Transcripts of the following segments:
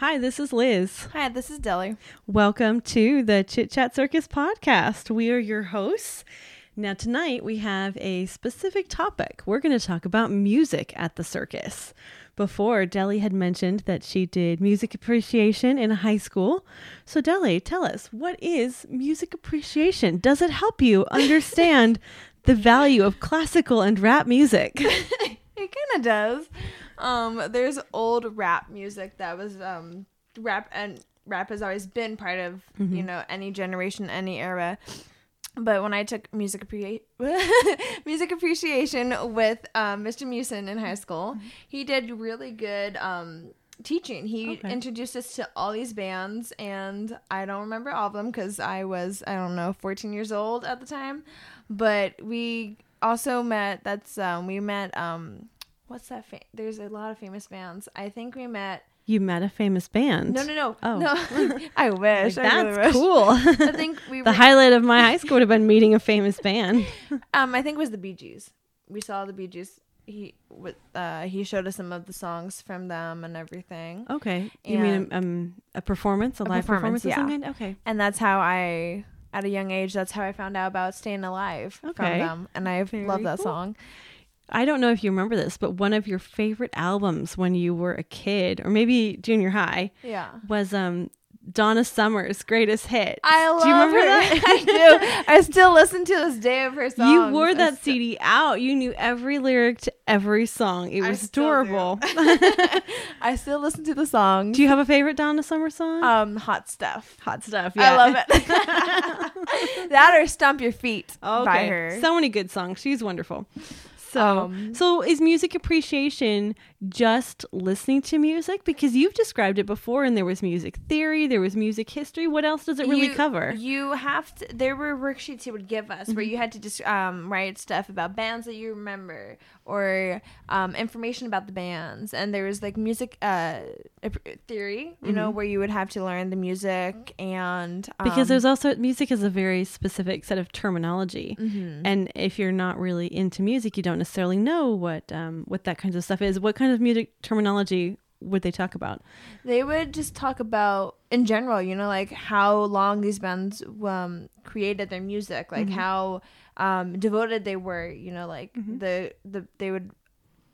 Hi, this is Liz. Hi, this is Deli. Welcome to the Chit Chat Circus podcast. We are your hosts. Now, tonight we have a specific topic. We're going to talk about music at the circus. Before, Deli had mentioned that she did music appreciation in high school. So, Deli, tell us, what is music appreciation? Does it help you understand the value of classical and rap music? it kind of does. Um, there's old rap music that was um, rap and rap has always been part of Mm-hmm. you know any generation, any era. But when I took music appre- music appreciation with um, Mr. Musin in high school, he did really good um, teaching. He Okay. introduced us to all these bands, and I don't remember all of them because I was I don't know 14 years old at the time. But we also met. That's um, we met. Um, what's that? Fa- There's a lot of famous bands. I think we met. You met a famous band. No, no, no. Oh. no. I wish. Like, I really that's wish. cool. I think we the were. highlight of my high school would have been meeting a famous band. Um, I think it was the Bee Gees. We saw the Bee Gees. He with uh he showed us some of the songs from them and everything, Okay. You mean um, a performance, a, live performance, performance, yeah. kind? Okay. and that's how I, at a young age, that's how I found out about "Staying Alive" from them, and I love that cool. song. I don't know if you remember this, but one of your favorite albums when you were a kid, or maybe junior high, Yeah. was um Donna Summer's greatest hit. I love Do you remember her. that? I do. I still listen to this day of her songs. You wore that st- CD out. You knew every lyric to every song. It I was do. adorable. I still listen to the song. Do you have a favorite Donna Summer song? um, hot stuff. Hot stuff. I love it. that or "Stomp Your Feet" Okay. by her. So many good songs. She's wonderful. So, Um, so is music appreciation just listening to music? Because you've described it before, and there was music theory, there was music history. What else does it really you, cover? You have to. There were worksheets he would give us where you Mm-hmm. had to just um, write stuff about bands that you remember or um, information about the bands, and there was like music uh, theory. You know, where you would have to learn the music and um, Mm-hmm. because there's also music is a very specific set of terminology, Mm-hmm. and if you're not really into music, you don't necessarily know what um, what that kinds of stuff is. What kind of music terminology would they talk about? they would just talk about in general. You know, like how long these bands um, created their music, like how um, devoted they were. You know, like the the they would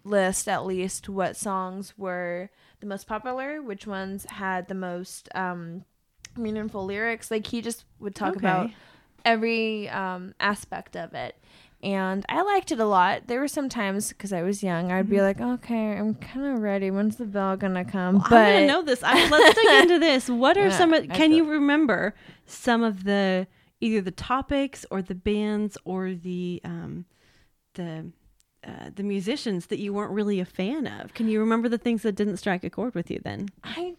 list at least what songs were the most popular, which ones had the most um, meaningful lyrics. Like he just would talk Okay. about every um, aspect of it. And I liked it a lot. There were some times because I was young, I'd be like, "Okay, I'm kind of ready. When's the bell gonna come?" I want to know this. I, let's dig into this. What are Yeah, some? Of, can you remember some of the either the topics or the bands or the um, the uh, the musicians that you weren't really a fan of? Can you remember the things that didn't strike a chord with you then? I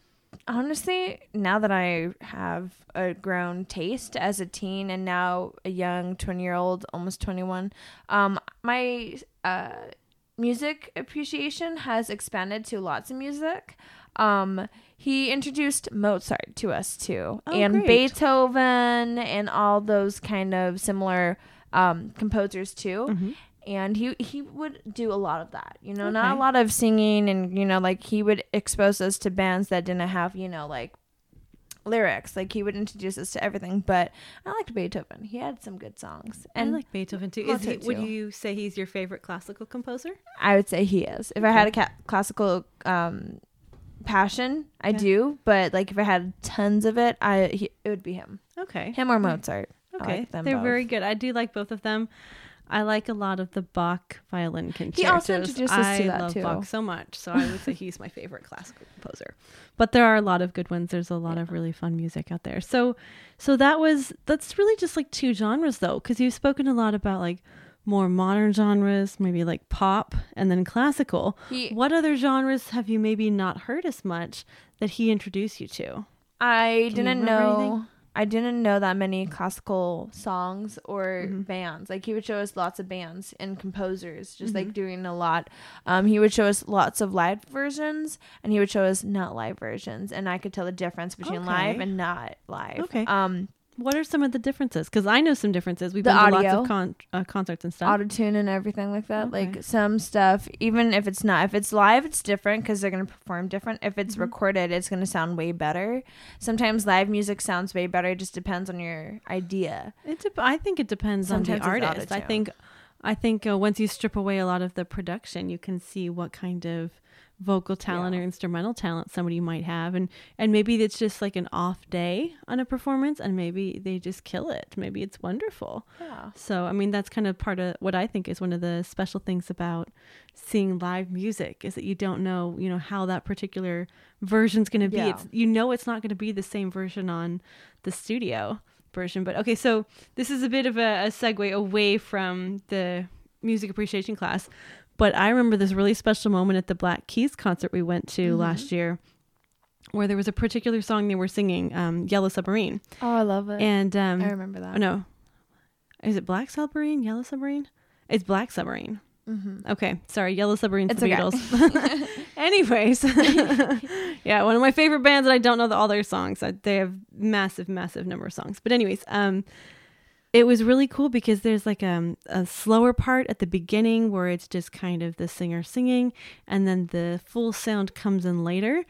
honestly, now that I have a grown taste as a teen and now a young 20 year old, almost 21, um, my uh, music appreciation has expanded to lots of music. Um, he introduced Mozart to us too, Oh, and great. Beethoven, and all those kind of similar um, composers too Mm-hmm. And he he would do a lot of that you know not a lot of singing and you know like he would expose us to bands that didn't have you know like lyrics like he would introduce us to everything but i liked beethoven he had some good songs And I like Beethoven too. Is he, would you say he's your favorite classical composer? i would say he is if i had a ca- classical um passion i Yeah. do but like if i had tons of it i he, it would be him Okay. him or mozart Okay. like They're both. very good. I do like both of them. I like a lot of the Bach violin concertos. He also introduced us I to that, love too. Bach so much, so I would say he's my favorite classical composer. But there are a lot of good ones. There's a lot of really fun music out there. So, so that was that's really just like two genres though, because you've spoken a lot about like more modern genres, maybe like pop and then classical. He- what other genres have you maybe not heard as much that he introduced you to? I Can didn't remember know. anything? I didn't know that many classical songs or Mm-hmm. bands. Like he would show us lots of bands and composers, just like Mm-hmm. doing a lot. Um, he would show us lots of live versions, and he would show us not live versions, and I could tell the difference between live and not live. Okay. Um, What are some of the differences? Because I know some differences. We've The been to lots of con- uh, concerts and stuff. Autotune and everything like that. Okay. Like some stuff, even if it's not, if it's live, it's different because they're gonna perform different. If it's Mhm. recorded, it's gonna sound way better. Sometimes live music sounds way better. It just depends on your idea. It dep- I think it depends on the artist. I think I think uh, once you strip away a lot of the production, you can see what kind of vocal talent Yeah. or instrumental talent somebody might have and and maybe it's just like an off day on a performance and maybe they just kill it. Maybe it's wonderful. Yeah. So, I mean, that's kind of part of what I think is one of the special things about seeing live music is that you don't know, you know, how that particular version's going to be. Yeah. It's you know it's not going to be the same version on the studio version. But okay, so this is a bit of a, a segue away from the music appreciation class. But I remember this really special moment at the Black Keys concert we went to Mhm. last year where there was a particular song they were singing, um, Yellow Submarine. Oh, I love it. And um, I remember that. Oh, no. Is it Black Submarine? Yellow Submarine? It's Black Submarine. Mm-hmm. Okay. Sorry. Yellow Submarine, It's the okay. Beatles. Anyways. yeah. One of my favorite bands, and I don't know the, all their songs. I, they have massive, massive number of songs. But, anyways, um, it was really cool because there's like um, a slower part at the beginning where it's just kind of the singer singing, and then the full sound comes in later.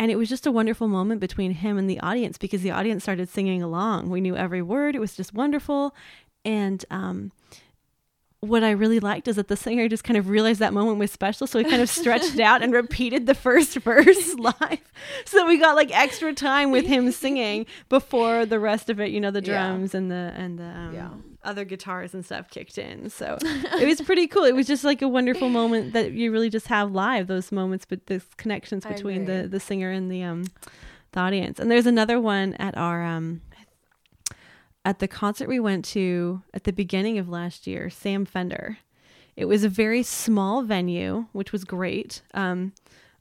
And it was just a wonderful moment between him and the audience because the audience started singing along. We knew every word. It was just wonderful. And um, what I really liked is that the singer just kind of realized that moment was special. So he kind of stretched it out and repeated the first verse live. So we got like extra time with him singing before the rest of it, you know, the Yeah. drums and the, and the, um, Yeah. other guitars and stuff kicked in. So it was pretty cool. It was just like a wonderful moment that you really just have live those moments, but the connections between the, the singer and the, um, the audience. And there's another one at our, um, at the concert we went to at the beginning of last year, Sam Fender. It was a very small venue, which was great. Um,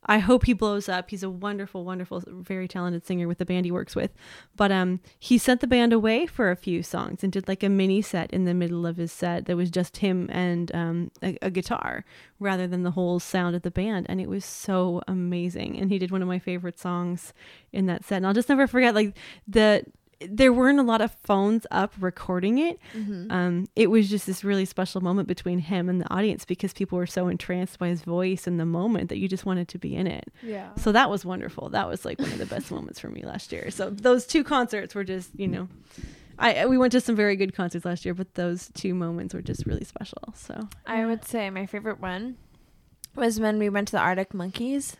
I hope he blows up. He's a wonderful, wonderful, very talented singer with the band he works with. But um, he sent the band away for a few songs and did like a mini set in the middle of his set that was just him and um, a, a guitar rather than the whole sound of the band. And it was so amazing. And he did one of my favorite songs in that set. And I'll just never forget like the there weren't a lot of phones up recording it. Mm-hmm. Um, it was just this really special moment between him and the audience because people were so entranced by his voice and the moment that you just wanted to be in it. Yeah. So that was wonderful. That was like one of the best moments for me last year. So those two concerts were just, you know, I we went to some very good concerts last year, but those two moments were just really special. So I would say my favorite one was when we went to the Arctic Monkeys.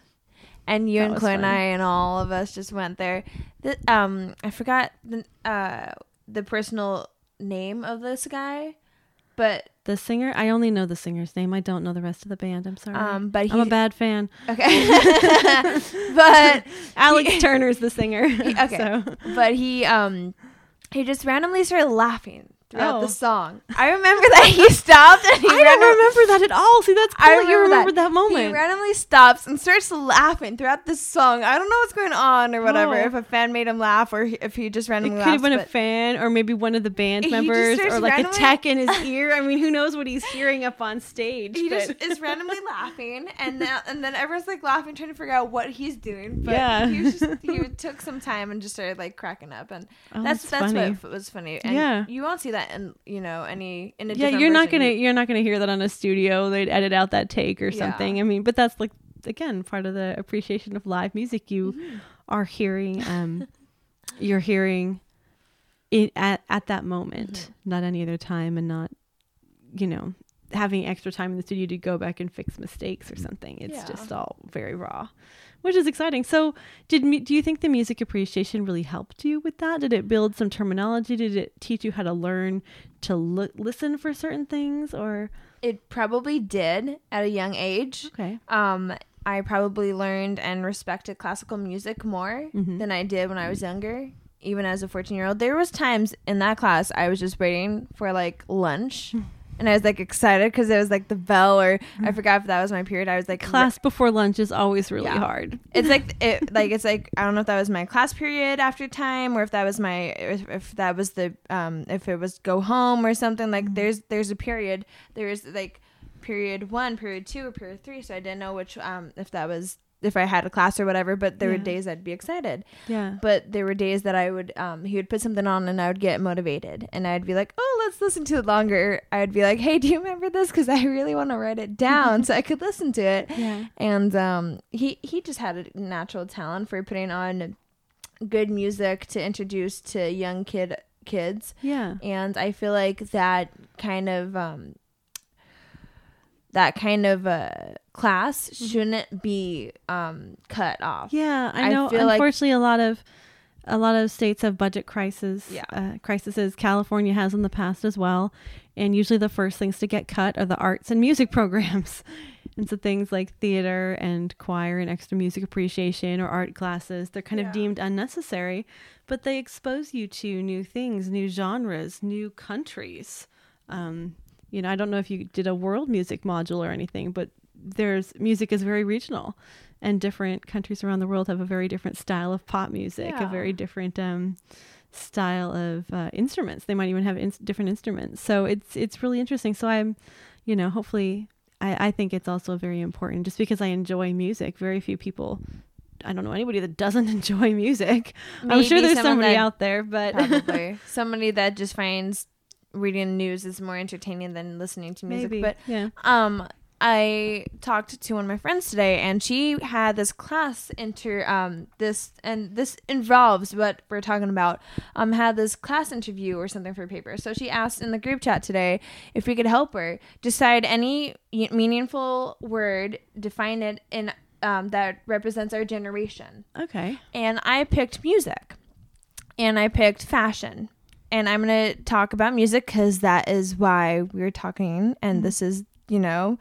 And you That and Chloe and. I and all of us just went there. The, um, I forgot the uh the personal name of this guy, but the singer, I only know the singer's name. I don't know the rest of the band. I'm sorry. um, but he I'm a bad fan. okay, but Alex Turner's the singer. okay. So. but he um he just randomly started laughing throughout Oh. the song. I remember that he stopped and he I don't randomly- remember that at all. See, that's cool I that remember that. remembered that, He randomly stops and starts laughing throughout the song. I don't know what's going on or whatever. Oh. If a fan made him laugh or if he just it randomly could have been a fan or maybe one of the band members or like randomly- a tech in his ear. I mean, who knows what he's hearing up on stage? he but- just is randomly laughing, and then and then everyone's like laughing, trying to figure out what he's doing. But Yeah. he was just he took some time and just started like cracking up, and Oh, that's that's funny. what was funny. And Yeah. you won't see that in you know any in a yeah, you're not version. gonna You- you're not gonna hear that on a studio. They'd edit out that take or Yeah. something. I mean, but that's like again part of the appreciation of live music. You Mhm. are hearing um you're hearing it at at that moment, Mm-hmm. not any other time, and not you know having extra time in the studio to go back and fix mistakes or something. It's Yeah. just all very raw, which is exciting. So, did do you think the music appreciation really helped you with that? Did it build some terminology? Did it teach you how to learn to li- listen for certain things? Or It probably did at a young age. okay, Um, I probably learned and respected classical music more Mhm. than I did when I was younger. Even as a 14 year old, there was times in that class I was just waiting for like lunch, and I was like excited because it was like the bell, or I forgot if that was my period. I was like class before lunch is always really Yeah. hard. It's like it like it's like I don't know if that was my class period after time or if that was my if, if that was the um if it was go home or something like there's there's a period there's like period one period two or period three so I didn't know which um if that was if I had a class or whatever, but there Yeah. were days I'd be excited. Yeah. But there were days that I would um he would put something on and I would get motivated and I'd be like, "Oh, let's listen to it longer." I'd be like, "Hey, do you remember this cuz I really want to write it down so I could listen to it." Yeah. And um he he just had a natural talent for putting on good music to introduce to young kid kids Yeah. and I feel like that kind of um that kind of uh class shouldn't be um cut off. Yeah, I I know. like- unfortunately, a lot of a lot of states have budget crises. Yeah. uh, crises. California has in the past as well, and usually the first things to get cut are the arts and music programs, and so things like theater and choir and extra music appreciation or art classes they're kind Yeah. of deemed unnecessary, but they expose you to new things, new genres, new countries. Um, you know, I don't know if you did a world music module or anything, but there's music is very regional and different countries around the world have a very different style of pop music, a very different um, style of uh, instruments. They might even have ins- different instruments. So it's it's really interesting. So I'm, you know, hopefully, I, I think it's also very important. Just because I enjoy music, very few people. I don't know anybody that doesn't enjoy music. I'm sure there's somebody out there, but somebody that just finds reading news is more entertaining than listening to music. maybe. But yeah. um I talked to one of my friends today and she had this class inter um this and this involves what we're talking about. Um had this class interview or something for a paper. So she asked in the group chat today if we could help her decide any meaningful word, define it in um that represents our generation. Okay. And I picked music. And I picked fashion. And I'm going to talk about music cuz that is why we're talking and this is, you know,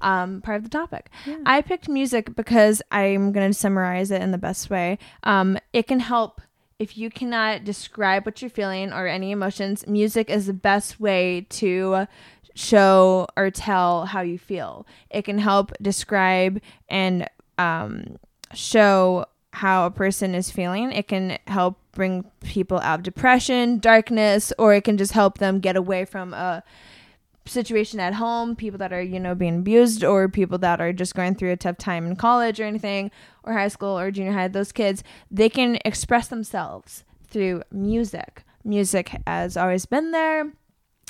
um, part of the topic. Yeah. I picked music because I'm going to summarize it in the best way. Um, it can help if you cannot describe what you're feeling or any emotions. Music is the best way to show or tell how you feel. It can help describe and um, show how a person is feeling. It can help bring people out of depression, darkness, or it can just help them get away from a situation at home, people that are, you know, being abused or people that are just going through a tough time in college or anything or high school or junior high, those kids, they can express themselves through music. Music has always been there.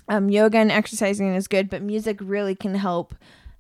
Um, yoga and exercising is good, but music really can help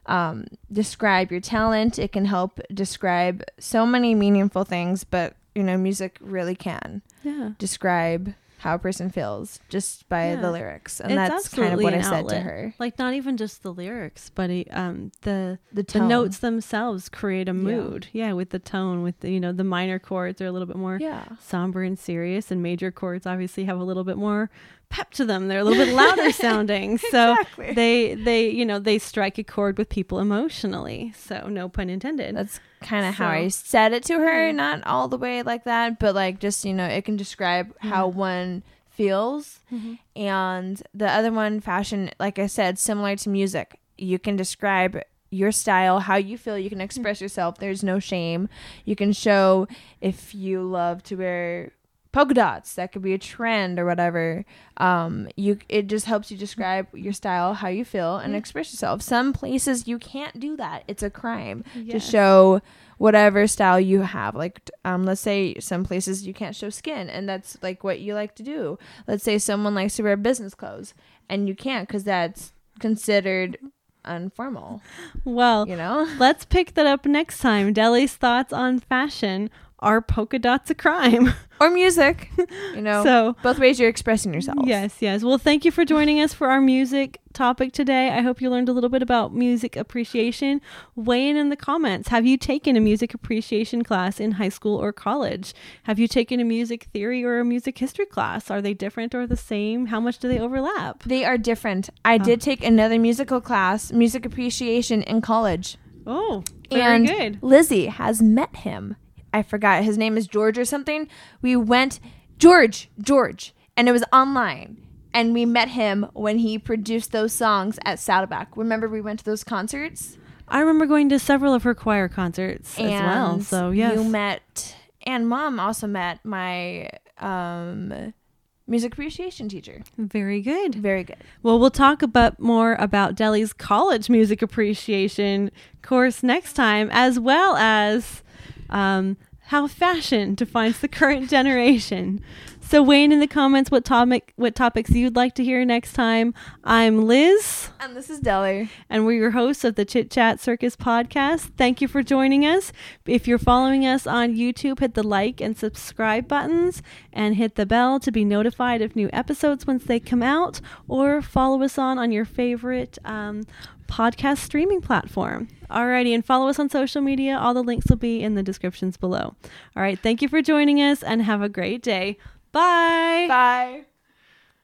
um, describe your talent. It can help describe so many meaningful things, but you know, music really can Yeah. describe how a person feels just by Yeah. the lyrics, and It's that's kind of what I said to her. Like not even just the lyrics, but um the The the notes themselves create a mood. Yeah. with the tone, with the you know the minor chords are a little bit more yeah, somber and serious, and major chords obviously have a little bit more pep to them. They're a little bit louder sounding, so Exactly. they they you know they strike a chord with people emotionally. So no pun intended. that's kind of how I said it to her. Not all the way like that, but like just you know, it can describe how one feels. Mhm. And the other one, fashion, like I said, similar to music. You can describe your style, how you feel. You can express yourself. There's no shame. You can show if you love to wear polka dots. That could be a trend or whatever. Um, you it just helps you describe your style, how you feel, and Yeah. express yourself. Some places you can't do that. It's a crime to show whatever style you have like um let's say some places you can't show skin and that's like what you like to do let's say someone likes to wear business clothes and you can't because that's considered informal Well, you know let's pick that up next time. Deli's thoughts on fashion. Are polka dots a crime? or music you know So both ways you're expressing yourself Yes, yes. Well, thank you for joining us for our music topic today. I hope you learned a little bit about music appreciation. Weigh in in the comments. Have you taken a music appreciation class in high school or college? Have you taken a music theory or a music history class? Are they different or the same? How much do they overlap? they are different i Oh. did take another musical class music appreciation in college Oh, very and good. Lizzie has met him. I forgot his name is George or something. We went George, George, and it was online. And we met him when he produced those songs at Saddleback. Remember we went to those concerts? I remember going to several of her choir concerts as well. So, yes. You met and mom also met my um music appreciation teacher. Very good. Very good. Well, we'll talk about more about Deli's college music appreciation course next time, as well as um, how fashion defines the current generation. So weigh in in the comments what topic what topics you'd like to hear next time. I'm Liz. And this is Deli. And we're your hosts of the Chit Chat Circus podcast. Thank you for joining us. If you're following us on YouTube, hit the like and subscribe buttons and hit the bell to be notified of new episodes once they come out, or follow us on on your favorite um, podcast streaming platform. Alrighty, and follow us on social media. All the links will be in the descriptions below. All right, thank you for joining us and have a great day. Bye. Bye.